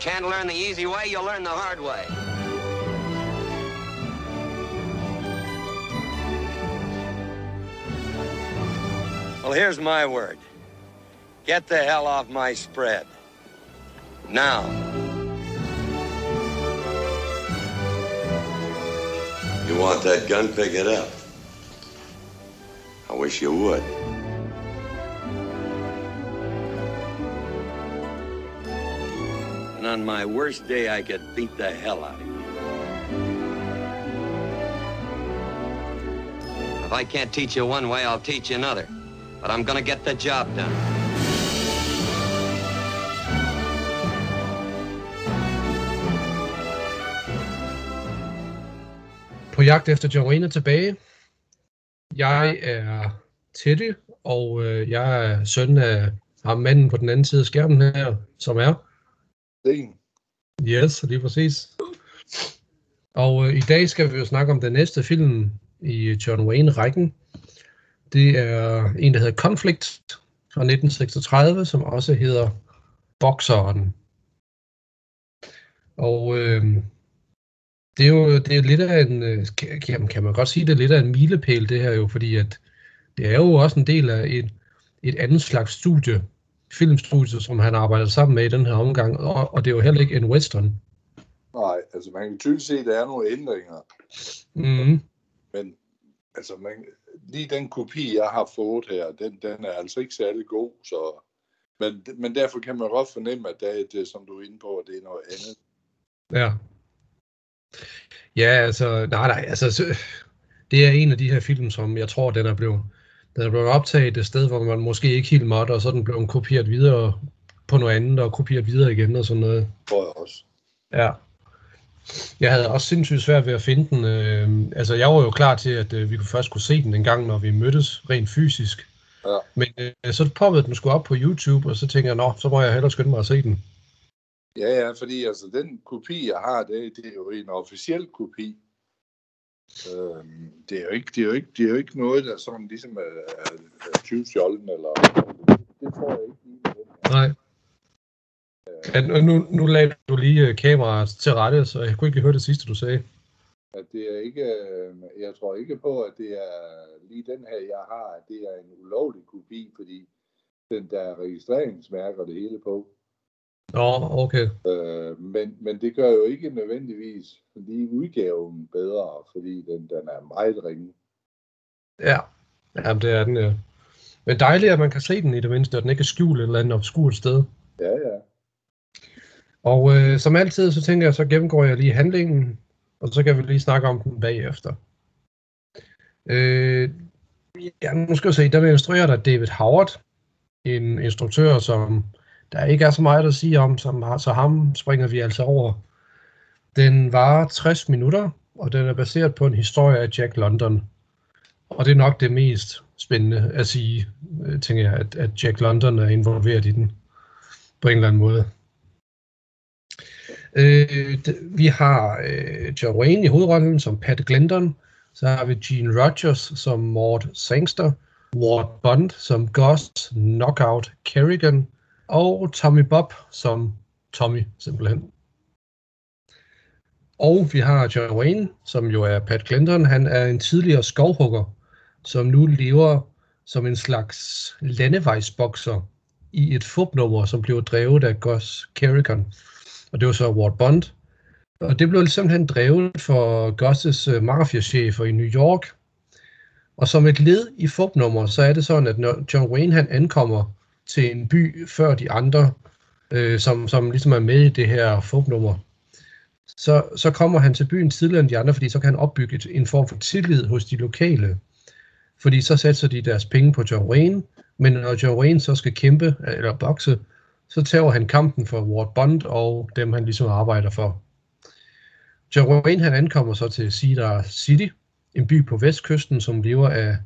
Can't learn the easy way, you'll learn the hard way. Well, here's my word. Get the hell off my spread. Now. You want that gun? Pick it up. I wish you would. On my worst day, I could beat the hell out of you. If I can't teach you one way, I'll teach you another. But I'm gonna get the job done. På jagt efter John Wayne er tilbage. Jeg er Teddy, og øh, jeg er søn af ham manden på den anden side af skærmen her, som er. Sten. Yes, lige præcis. Og øh, i dag skal vi jo snakke om den næste film i John Wayne-rækken. Det er en, der hedder Conflict fra 1936, som også hedder Bokseren. Og øh, det er jo det er lidt af en, øh, kan, kan man godt sige, det er lidt af en milepæl det her jo, fordi at det er jo også en del af et, et andet slags studie, filmstudie, som han arbejder sammen med i den her omgang, og, og det er jo heller ikke en western. Nej, altså man kan tydeligt se, at der er nogle ændringer. Mm. Men altså man, lige den kopi, jeg har fået her, den, den er altså ikke særlig god. Så, men, men derfor kan man godt fornemme, at det, er det, som du er inde på, at det er noget andet. Ja. Ja, altså, nej, nej, altså, så- det er en af de her film, som jeg tror, den er blevet, den er blevet optaget et sted, hvor man måske ikke helt måtte, og så er den blevet kopieret videre på noget andet, og kopieret videre igen og sådan noget. Tror jeg også. Ja. Jeg havde også sindssygt svært ved at finde den. Øh, altså, jeg var jo klar til, at øh, vi kunne først kunne se den en gang, når vi mødtes rent fysisk. Ja. Men øh, så poppede den sgu op på YouTube, og så tænker jeg, nå, så må jeg hellere skynde mig at se den. Ja, ja, fordi altså den kopi, jeg har, det, det er jo en officiel kopi. Øhm, det, er jo ikke, det, er jo ikke, det er jo ikke noget, der sådan ligesom er, er, er tyvstjålen, eller det tror jeg ikke. Nej. Ja, nu, nu, lagde du lige øh, kameraet til rette, så jeg kunne ikke høre det sidste, du sagde. At det er ikke, øh, jeg tror ikke på, at det er lige den her, jeg har, at det er en ulovlig kopi, fordi den der er registreringsmærker det hele på. Nå, okay. Øh, men, men det gør jo ikke nødvendigvis lige udgaven bedre, fordi den, den er meget ringe. Ja, Jamen, det er den, ja. Men dejligt, at man kan se den i det mindste, og den ikke er skjult et eller andet obskurt sted. Ja, ja. Og øh, som altid, så tænker jeg, så gennemgår jeg lige handlingen, og så kan vi lige snakke om den bagefter. Øh, ja, nu skal jeg se, der vil instruere dig David Howard, en instruktør, som der ikke er så meget at sige om, som har, så ham springer vi altså over. Den var 60 minutter, og den er baseret på en historie af Jack London. Og det er nok det mest spændende at sige, øh, tænker jeg, at, at Jack London er involveret i den på en eller anden måde. Øh, vi har øh, Joe Wayne i hovedrollen som Pat Glendon, så har vi Gene Rogers som Mort Sangster, Ward Bond som Gus Knockout Kerrigan, og Tommy Bob som Tommy, simpelthen. Og vi har John Wayne, som jo er Pat Clinton. Han er en tidligere skovhugger, som nu lever som en slags landevejsbokser i et fupnummer, som blev drevet af Gus Kerrigan. Og det var så Ward Bond. Og det blev simpelthen drevet for Gus' øh, mafiachefer i New York. Og som et led i fupnummer, så er det sådan, at når John Wayne han ankommer til en by før de andre, øh, som, som ligesom er med i det her folknummer, så, så kommer han til byen tidligere end de andre, fordi så kan han opbygge et, en form for tillid hos de lokale. Fordi så sætter de deres penge på John Wayne, men når John Wayne så skal kæmpe eller bokse, så tager han kampen for Ward Bond og dem, han ligesom arbejder for. John Wayne han ankommer så til Cedar City, en by på vestkysten, som lever af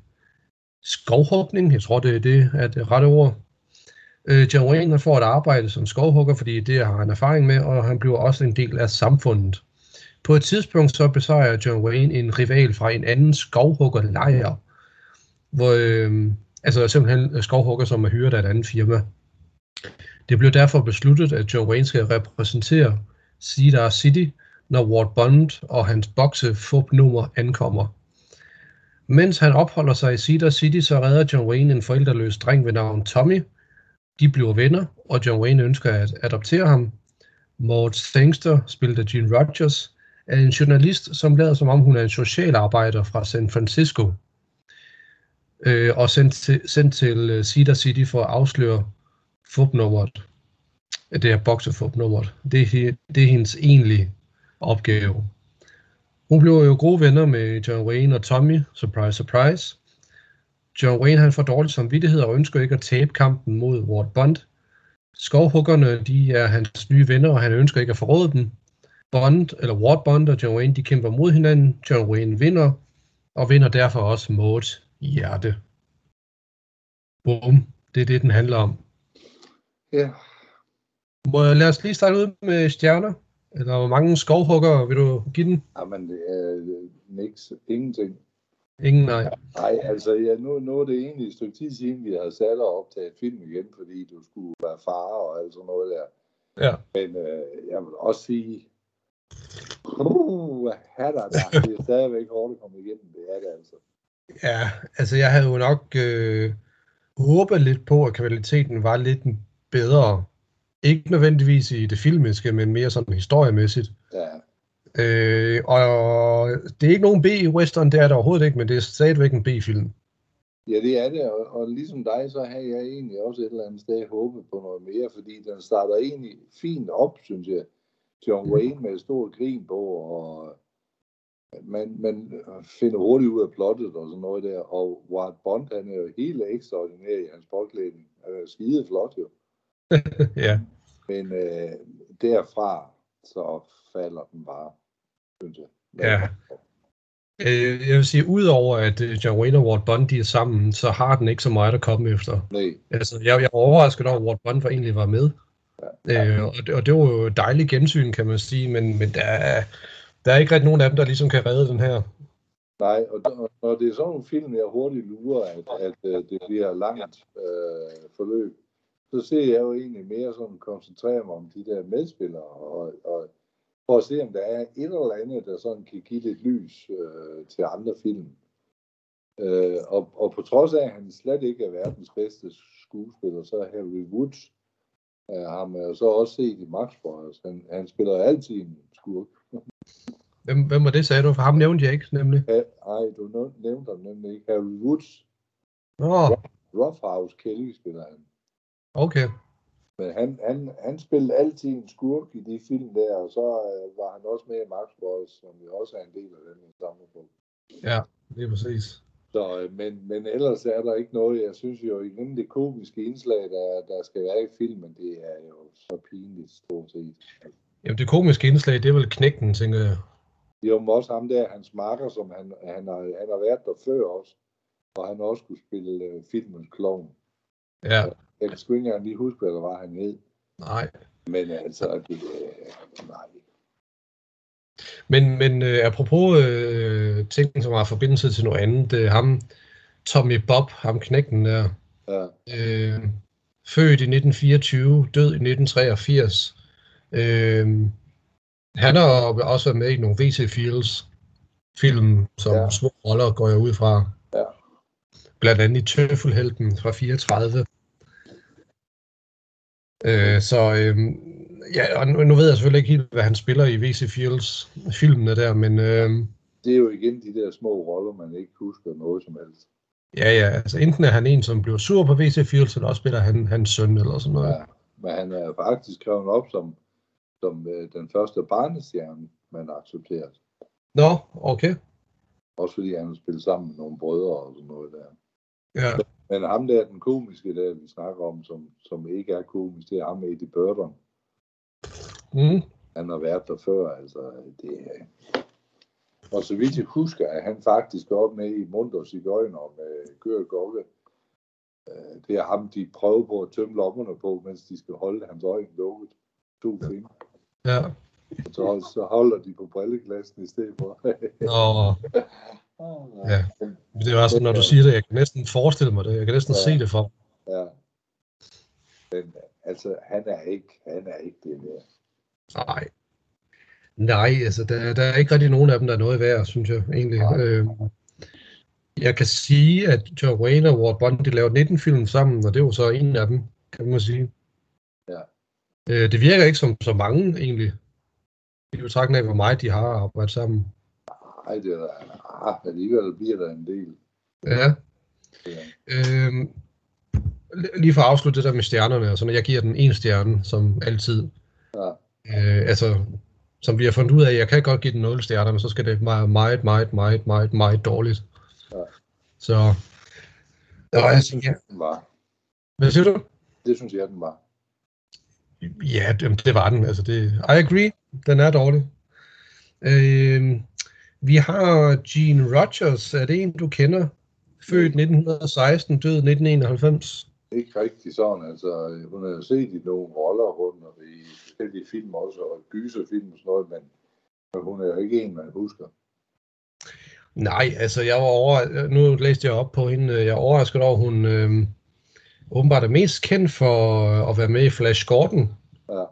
skovhugning. Jeg tror, det er det, er det rette ord. Øh, Wayne får et arbejde som skovhugger, fordi det har han erfaring med, og han bliver også en del af samfundet. På et tidspunkt så besejrer John Wayne en rival fra en anden skovhuggerlejr, hvor, øh, altså simpelthen skovhugger, som er hyret af et andet firma. Det blev derfor besluttet, at John Wayne skal repræsentere Cedar City, når Ward Bond og hans bokse nummer ankommer. Mens han opholder sig i Cedar City, så redder John Wayne en forældreløs dreng ved navn Tommy. De bliver venner, og John Wayne ønsker at adoptere ham. Maud Sangster, spillet af Gene Rogers, er en journalist, som lader som om hun er en socialarbejder fra San Francisco, øh, og sendt til, sendt til øh, Cedar City for at afsløre fupnummeret. Det er boksefupnummeret. Det, er, det er hendes egentlige opgave. Hun bliver jo gode venner med John Wayne og Tommy, surprise, surprise. John Wayne han får dårlig samvittighed og ønsker ikke at tabe kampen mod Ward Bond. Skovhuggerne de er hans nye venner, og han ønsker ikke at forråde dem. Bond, eller Ward Bond og John Wayne, de kæmper mod hinanden. John Wayne vinder, og vinder derfor også Maud hjerte. Boom. Det er det, den handler om. Ja. Må jeg lade os lige starte ud med stjerner? Eller hvor mange skovhugger vil du give den? Jamen, det er øh, niks. Ingenting. Ingen, nej. Nej, altså ja, nu, nu er det egentlig et stykke tid siden, vi har sat og optaget film igen, fordi du skulle være far og alt sådan noget der. Ja. Men øh, jeg vil også sige, uh, hatter der, det er stadigvæk hårdt at komme igennem, det er det altså. Ja, altså jeg havde jo nok øh, håbet lidt på, at kvaliteten var lidt bedre. Ikke nødvendigvis i det filmiske, men mere sådan historiemæssigt. Ja, Øh, og det er ikke nogen B-western, det er det overhovedet ikke, men det er stadigvæk en B-film. ja det er det, og, og ligesom dig, så har jeg egentlig også et eller andet sted håbet på noget mere, fordi den starter egentlig fint op, synes jeg. John Wayne med et stort grin på, og man, man finder hurtigt ud af plottet og sådan noget der, og Ward Bond, han er jo helt ekstraordinær i hans påklædning. Han er skide flot jo. ja. Men øh, derfra, så falder den bare, synes jeg. Ja. Øh, jeg vil sige, udover at øh, John Wayne og Ward Bond de er sammen, så har den ikke så meget at komme efter. Nej, Altså, jeg, jeg var overrasket over, at Ward Bond egentlig var med. Øh, og, det, og det var jo dejligt gensyn, kan man sige, men, men der, er, der er ikke rigtig nogen af dem, der ligesom kan redde den her. nej, og og når det er sådan nogle film, jeg hurtigt lurer, at, at øh, det bliver langt øh, forløb, så ser jeg jo egentlig mere sådan koncentrere mig om de der medspillere, og, og for at se, om der er et eller andet, der sådan kan give lidt lys øh, til andre film. Øh, og, og på trods af, at han slet ikke er verdens bedste skuespiller, så er Harry Woods, øh, ham er så også set i Max Brothers. Han, han spiller altid en skurk. Hvem, hvem var det, sagde du? For ham nævnte jeg ikke, nemlig. Ja, ej, du næv- nævnte ham nemlig ikke. Harry Woods, Nå, Roughhouse Kelly spiller han. okay. Men han, han, han spillede altid en skurk i de film der, og så øh, var han også med i Max Brothers, som jo også er en del af den her sammenhæng. Ja, det er præcis. Så, øh, men, men ellers er der ikke noget, jeg synes jo igen det komiske indslag, der, der skal være i filmen, det er jo så pinligt stort set. Jamen, det komiske indslag, det er vel knægten, tænker jeg. Jo, men også ham der, hans marker, som han, han, har, han har været der før også, og han også skulle spille øh, filmens klovn. Ja, Jeg kan sgu ikke engang lige huske, hvad der var, han hed. nej. Men altså, det, øh, nej. Men, men øh, apropos øh, ting, som har forbindelse til noget andet, det er ham, Tommy Bob, ham knægten der, Ja, øh, født i 1924, død i 1983. Øh, han har også været med i nogle VC Fields film, som ja. små roller går jeg ud fra. Ja. Blandt andet i Tøffelhelten fra 34. Øh, så øh, ja, og nu, nu ved jeg selvfølgelig ikke helt, hvad han spiller i VC Fields filmene der, men øh, det er jo igen de der små roller, man ikke husker noget som helst. ja, ja, altså enten er han en, som bliver sur på VC Fields, eller også spiller han hans søn eller sådan noget. Ja, men han er faktisk skrevet op som, som øh, den første barnestjerne, man har accepteret. Nå, okay. Også fordi han har spillet sammen med nogle brødre og sådan noget der. Ja, Men ham der, den komiske der, vi snakker om, som, som ikke er komisk, det er ham Eddie Burton. mm, Han har været der før, altså det. Og så vidt jeg husker, at han faktisk op med i Munter Sigøjner med Gør Gokke. Øh, Det er ham, de prøver på at tømme lommerne på, mens de skal holde hans øjne lukket. To fingre. ja. Så, så holder de på brilleglassen i stedet for. Og ja, det var sådan, når du siger det, jeg kan næsten forestille mig det. Jeg kan næsten Ja. se det for. Ja. Men altså, han er ikke, han er ikke det der. Nej. Nej, altså der, der er ikke rigtig nogen af dem, der er noget værd, synes jeg egentlig. Øh, jeg kan sige, at John Wayne og Ward Bond, de lavede 19 film sammen, og det var så en af dem, kan man sige. Ja. Øh, det virker ikke som så mange, egentlig. I betragtning af, hvor meget de har arbejdet sammen. Nej, det er ah, alligevel bliver der en del. Ja. Ja. Øhm, lige for at afslutte det der med stjernerne, og sådan, jeg giver den en stjerne, som altid. Ja. Øh, altså, som vi har fundet ud af, jeg kan godt give den 0 stjerner, men så skal det være meget, meget, meget, meget, meget dårligt. Ja. Så, og altså, ja. Den var. Hvad siger du? Det synes jeg, den var. Ja, det, det var den. Altså det, I agree, den er dårlig. Øh, vi har Gene Rogers, er det en, du kender? Født 1916, død 1991. Ikke rigtig sådan, altså hun har jo set i nogle roller rundt og i forskellige film også, og gyserfilm og sådan noget, men, men hun er jo ikke en, man husker. Nej, altså jeg var over, nu læste jeg op på hende, jeg er overrasket over, hun øh, åbenbart er mest kendt for at være med i Flash Gordon Ja.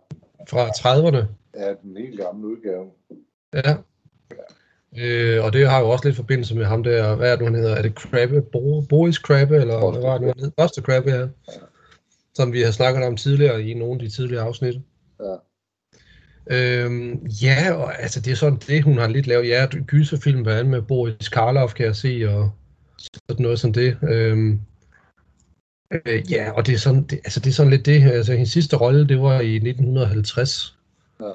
fra 30'erne. Er den helt gamle udgave. Ja. Øh, og det har jo også lidt forbindelse med ham der, hvad er det han hedder? Er det Krabbe? Bo, Boris Krabbe, eller Buster hvad var det han hed? Buster Krabbe, ja. Som vi har snakket om tidligere i nogle af de tidligere afsnit. Ja. Øhm, ja, og altså det er sådan det, hun har lidt lavet. Ja, gyserfilm blandt andet med Boris Karloff, kan jeg se, og sådan noget som det. Øhm, øh, ja, og det er, sådan, det, altså det er sådan lidt det. Altså hendes sidste rolle, det var i 1950. Ja.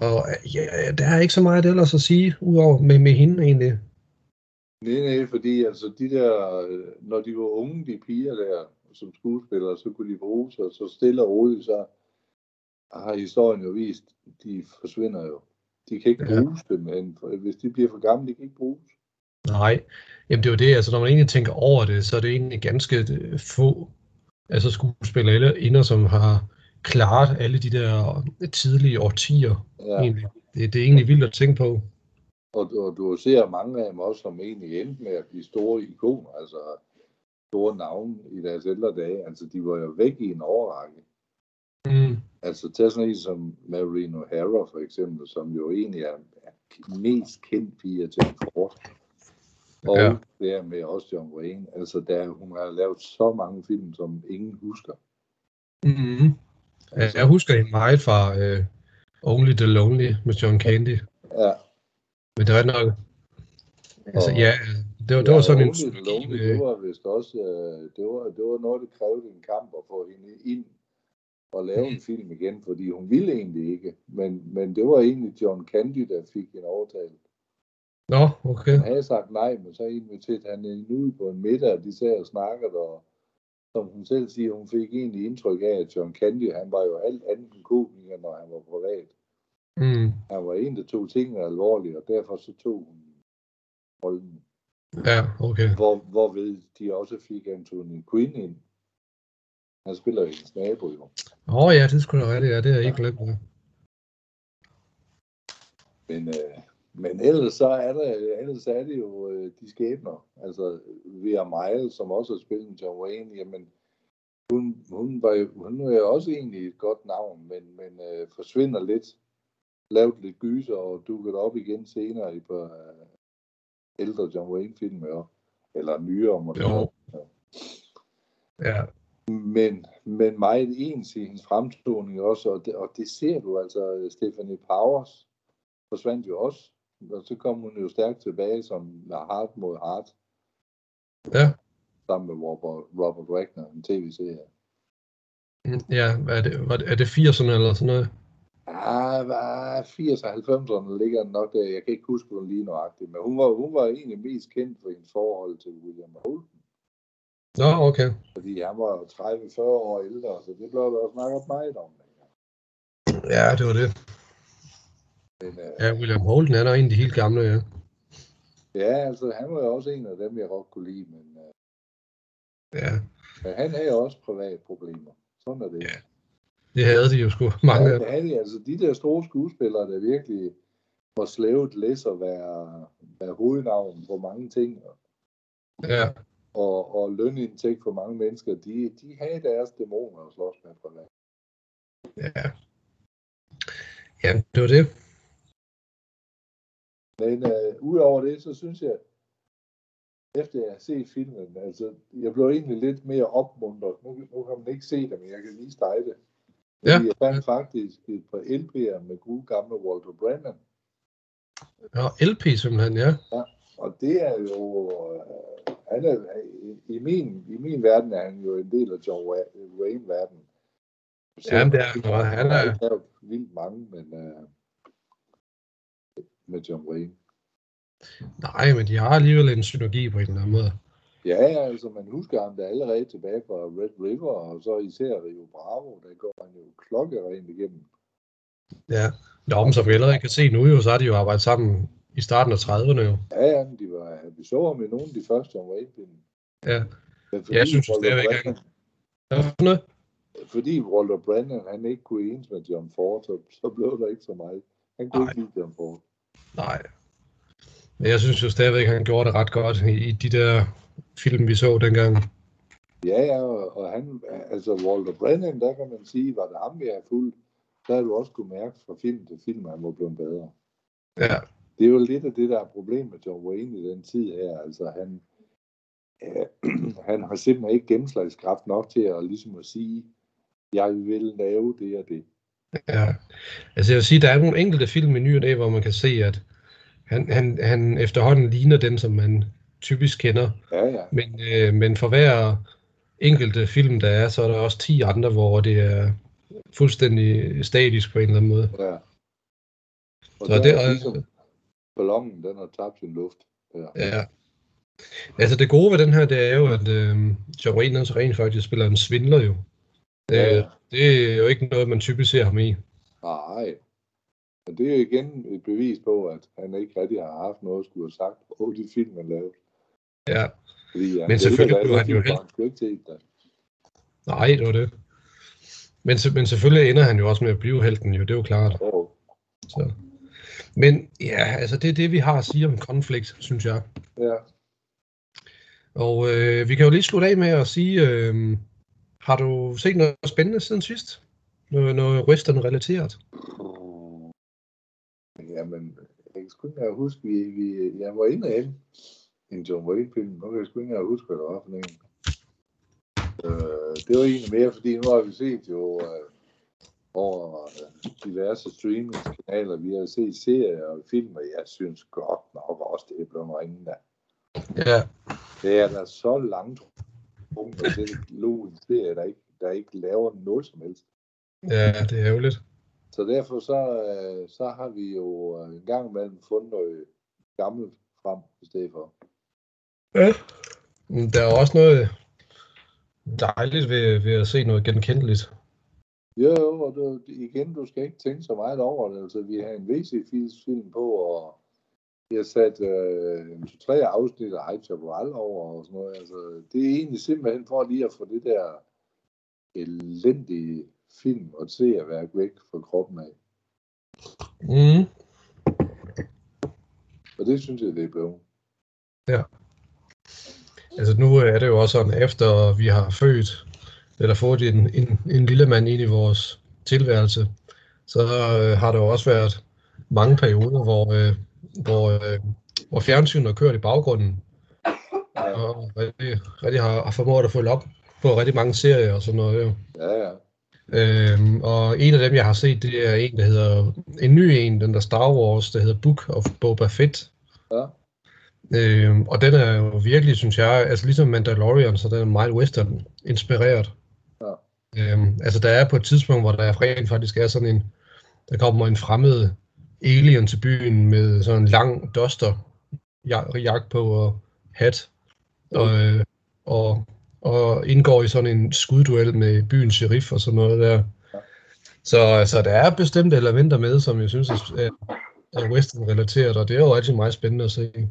Og ja, der er ikke så meget ellers at sige, udover med, med hende egentlig. Nej, nej, fordi altså de der, øh, når de var unge, de piger der, som skuespillere, så kunne de bruges, og så stille og roligt, så har historien jo vist, de forsvinder jo. De kan ikke Ja. bruges dem, men hvis de bliver for gamle, de kan ikke bruges. Nej, jamen det er jo det, altså når man egentlig tænker over det, så er det egentlig ganske øh, få altså skuespillere inder, som har klaret alle de der tidlige årtier. Ja. Egentlig. Det, det er egentlig vildt at tænke på. Og, og du ser mange af dem også, som egentlig endte med at blive store ikoner, altså store navne i deres ældre dage. Altså, de var jo væk i en overrække. Mm. Altså, tag sådan en som Maureen O'Hara for eksempel, som jo egentlig er, er mest kendt via John Ford. Og Ja. ja. der med også John Wayne. Altså, der, hun har lavet så mange film, som ingen husker. Mm. Altså, Jeg husker hende meget fra uh, Only the Lonely med John Candy. Ja, Men det var nok... Altså Og- ja, det var, det var sådan en... Lonely, Lonely, med- det var vist også, øh, det var, det var noget, der krævede en kamp at få hende ind og lave Mm. en film igen, fordi hun ville egentlig ikke. Men, men det var egentlig John Candy, der fik en overtalt. Nå, okay. Han havde sagt nej, men så inviterede han hende ud på en middag, og de sad og snakkede, og som hun selv siger, hun fik egentlig indtryk af, at John Candy, han var jo alt andet end komiker, når han var privat. Mm. Han var en, der tog tingene alvorligt, og derfor så tog hun rollen. Ja, okay. Hvor, hvorved de også fik Anthony Quinn ind. Han spiller hendes nabo jo. Åh oh, ja, det skulle da rigtigt, ja, det er jeg ikke glemt. Ja. Men, øh, men ellers så er der, ellers er det jo øh, de skæbner. Altså Via Miles, som også har spillet med John Wayne, jamen hun, hun, var jo, hun er jo også egentlig et godt navn, men, men øh, forsvinder lidt. Lavet lidt gyser og dukket op igen senere i på øh, ældre John Wayne-film, eller nyere, må det Jo. være. ja. men, men meget ens i hendes fremtoning også, og det, og det ser du altså, Stephanie Powers forsvandt jo også, og så kom hun jo stærkt tilbage som Hart mod Hart, Ja. sammen med Robert, Robert Wagner, en tv-serie. Mm, Ja, hvad er det, hvad, er det 80'erne eller sådan noget? Ah, hvad, 80 og 90'erne ligger den nok der, jeg kan ikke huske, hvor lige nøjagtigt, men hun var, hun var egentlig mest kendt for hendes forhold til William Holden, Nå, okay. fordi han var 30-40 år ældre, så det blev der også snakket meget om. Ja, det var det. Men, øh, Ja, William Holden, er en af de helt gamle, ja. Ja, altså han var jo også en af dem, jeg godt kunne lide, men, øh, Ja, men han havde også private problemer. Sådan er det. Ja, det havde de jo sgu mange ja, det havde de. Altså de der store skuespillere, der virkelig var slavet læs at være, være hovednavn på mange ting, Ja, og, og lønindtægt for mange mennesker, de, de havde deres dæmoner at slås med privat. Ja. Ja, det var det. Men øh, udover det, så synes jeg, efter jeg har set filmen, altså, jeg blev egentlig lidt mere opmuntret. Nu, nu kan man ikke se det, men jeg kan lige stege det. Ja. Jeg fandt faktisk et par LP'er med gode gamle Walter Brennan. Ja, LP simpelthen, ja. Og det er jo, øh, han er, i, min, i min verden er han jo en del af John Wa- Wayne-verden. Jamen, det er han. Han er- lavet vildt mange, men uh, med John Wayne. Nej, men de har alligevel en synergi på en eller anden måde. Ja, altså man husker ham da allerede tilbage fra Red River, og så især Rio Bravo, der går han jo klokkerent igennem. Ja. Nå, men som vi allerede kan se nu jo, så har de jo arbejdet sammen i starten af 30'erne jo. Ja, ja, men de var, vi så ham i nogle af de første John Wayne-film. Ja. Men Jeg synes stadigvæk, Brennan- Hvad fordi Walter Brennan, han ikke kunne enes med John Ford, så, så blev der ikke så meget. Han kunne Nej. ikke lide John Ford. Nej. Men jeg synes jo stadigvæk, at han gjorde det ret godt i, i de der film, vi så dengang. Ja, ja, og, han, altså Walter Brennan, der kan man sige, var det ham, vi har fulgt, der har du også kunne mærke fra film til film, at han var blevet bedre. Ja, Det er jo lidt af det, der er problemet med John Wayne i den tid her. Altså, han, øh, han har simpelthen ikke gennemslagskraft nok til at, ligesom at sige, jeg vil lave det og det. Ja. Altså jeg vil sige, der er nogle enkelte film i ny næ, hvor man kan se, at han, han, han efterhånden ligner den, som man typisk kender. Ja, ja. Men, øh, men for hver enkelte film, der er, så er der også 10 andre, hvor det er fuldstændig statisk på en eller anden måde. ja. Og Så der det er ligesom, ballonen, den har tabt sin luft. Ja. Ja. Altså det gode ved den her, det er jo, at øh, John så rent faktisk spiller en svindler jo. Ja. Øh, det er jo ikke noget, man typisk ser ham i. Nej. Men det er jo igen et bevis på, at han ikke rigtig har haft noget at skulle have sagt på de film, han lavede. Ja, Fordi han Men selvfølgelig blev han jo helt- nej, det var det. Men, men selvfølgelig ender han jo også med at blive helten jo, det er jo klart. Oh. Så. Men ja, altså det er det, vi har at sige om konflikt, synes jeg. Ja. Og øh, vi kan jo lige slutte af med at sige, øh, har du set noget spændende siden sidst? Noget, noget western-relateret? Jamen, jeg kan sgu ikke engang huske, vi, vi, jeg var inde af en John Wayne-film. Nu kan jeg sgu ikke engang huske, hvad det var for en. Øh, det var egentlig mere, fordi nu har vi set jo øh, over øh, diverse streamingskanaler, vi har set serier og film, og jeg synes godt nok også, det er blevet ringende. Ja, Det er da så langt punkt, og det en serie, der ikke, der ikke laver noget som helst. ja det er ærgerligt. Så derfor så, øh, så har vi jo en gang imellem fundet noget gammelt frem i stedet for. Ja. Der er også noget dejligt ved, ved at se noget genkendeligt. Jo, jo, og du, igen, du skal ikke tænke så meget over det. Altså, vi har en VC-film på, og vi har sat øh, tre afsnit af High Chaparral over og sådan noget. Altså, det er egentlig simpelthen for lige at få det der elendige film og værk væk fra kroppen af. Mm. Og det synes jeg, det er blevet. Altså nu er det jo også sådan, efter vi har født, eller fået en, en, en lille mand ind i vores tilværelse, så øh, har der jo også været mange perioder, hvor, øh, hvor, øh, hvor fjernsynet har kørt i baggrunden, og rigtig, rigtig har, har formået at følge op på rigtig mange serier og sådan noget. Jo. Ja, ja. Øhm, og en af dem, jeg har set, det er en, der hedder, en ny en, den der Star Wars, der hedder Book of Boba Fett. Ja. Øhm, og den er jo virkelig, synes jeg, altså ligesom Mandalorian, så den er meget western inspireret. Ja. Øhm, altså der er på et tidspunkt, hvor der rent faktisk er sådan en, der kommer en fremmed alien til byen med sådan en lang duster ja- jakke på og hat. Og, øh, og, og indgår i sådan en skudduel med byens sheriff og sådan noget der. Så altså, der er bestemte elementer med, som jeg synes er, er western-relateret, og det er jo rigtig meget spændende at se.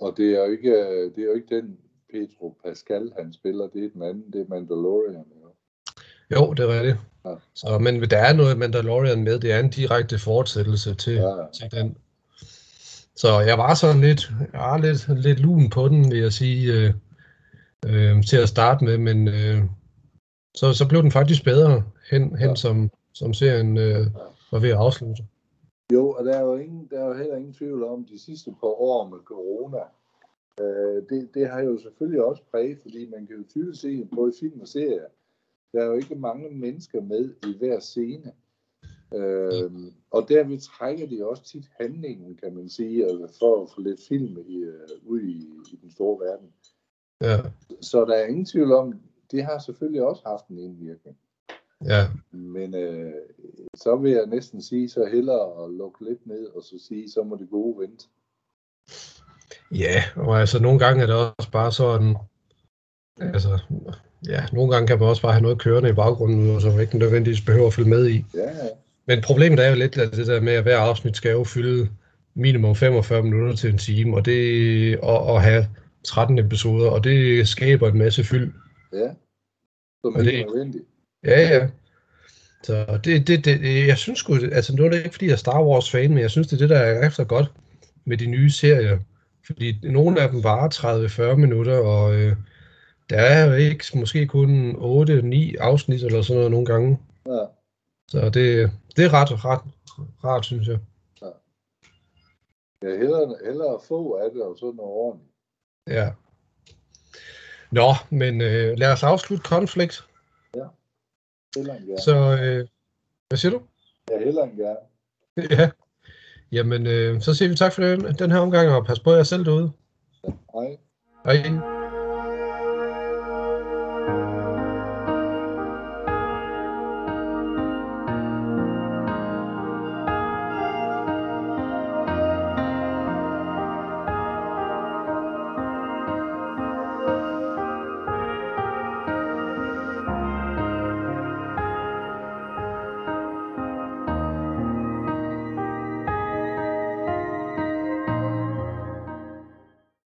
Og det er jo ikke, øh, det er jo ikke den Pedro Pascal, han spiller. Det er den anden, det er Mandalorian. Jo. Jo, det er rigtigt. Ja. Så, men der er noget Mandalorian med, det er en direkte fortsættelse til, Ja. til den. Så jeg var sådan lidt, jeg var lidt, lidt lun på den, vil jeg sige, øh, øh, til at starte med, men øh, så, så blev den faktisk bedre hen, hen som, som serien øh, var ved at afslutte. Jo, og der er jo, ingen, der er jo heller ingen tvivl om, de sidste par år med corona, øh, det, det har jo selvfølgelig også præget, fordi man kan jo tydeligt se, både i film og serier, der er jo ikke mange mennesker med i hver scene. Øh, og derved trækker de også tit handlingen, kan man sige, for at få lidt film i, uh, ud i, i den store verden. Ja, Så der er ingen tvivl om, det har selvfølgelig også haft en indvirkning. ja, Men øh, så vil jeg næsten sige, så hellere at lukke lidt ned, og så sige, så må det gode vente. ja, og altså nogle gange er det også bare sådan, altså, ja, nogle gange kan man også bare have noget kørende i baggrunden, som man ikke nødvendigvis behøver at følge med i. Ja, ja. Men problemet er jo lidt, at det der med, at hver afsnit skal jo fylde minimum 45 minutter til en time, og det og, og have 13 episoder, og det skaber en masse fyld. ja. Som Og det- er nødvendigt. Ja, ja. Så det, det, det, jeg synes sgu, altså nu er det ikke fordi jeg er Star Wars fan, men jeg synes det er det, der er efter godt med de nye serier. Fordi nogle af dem varer 30-40 minutter, og øh, der er jo ikke måske kun 8-9 afsnit eller sådan noget nogle gange. Ja. Så det, det er ret, ret, rart, synes jeg. Ja, hellere, hellere få af det, og så noget ordentligt. Ja. Nå, men øh, lad os afslutte konflikt. Hellere end gerne. Så, øh, hvad siger du? Ja, hellere end gerne. Ja. Jamen, øh, så siger vi tak for den, den her omgang, og pas på jer selv derude. Hej. Hej.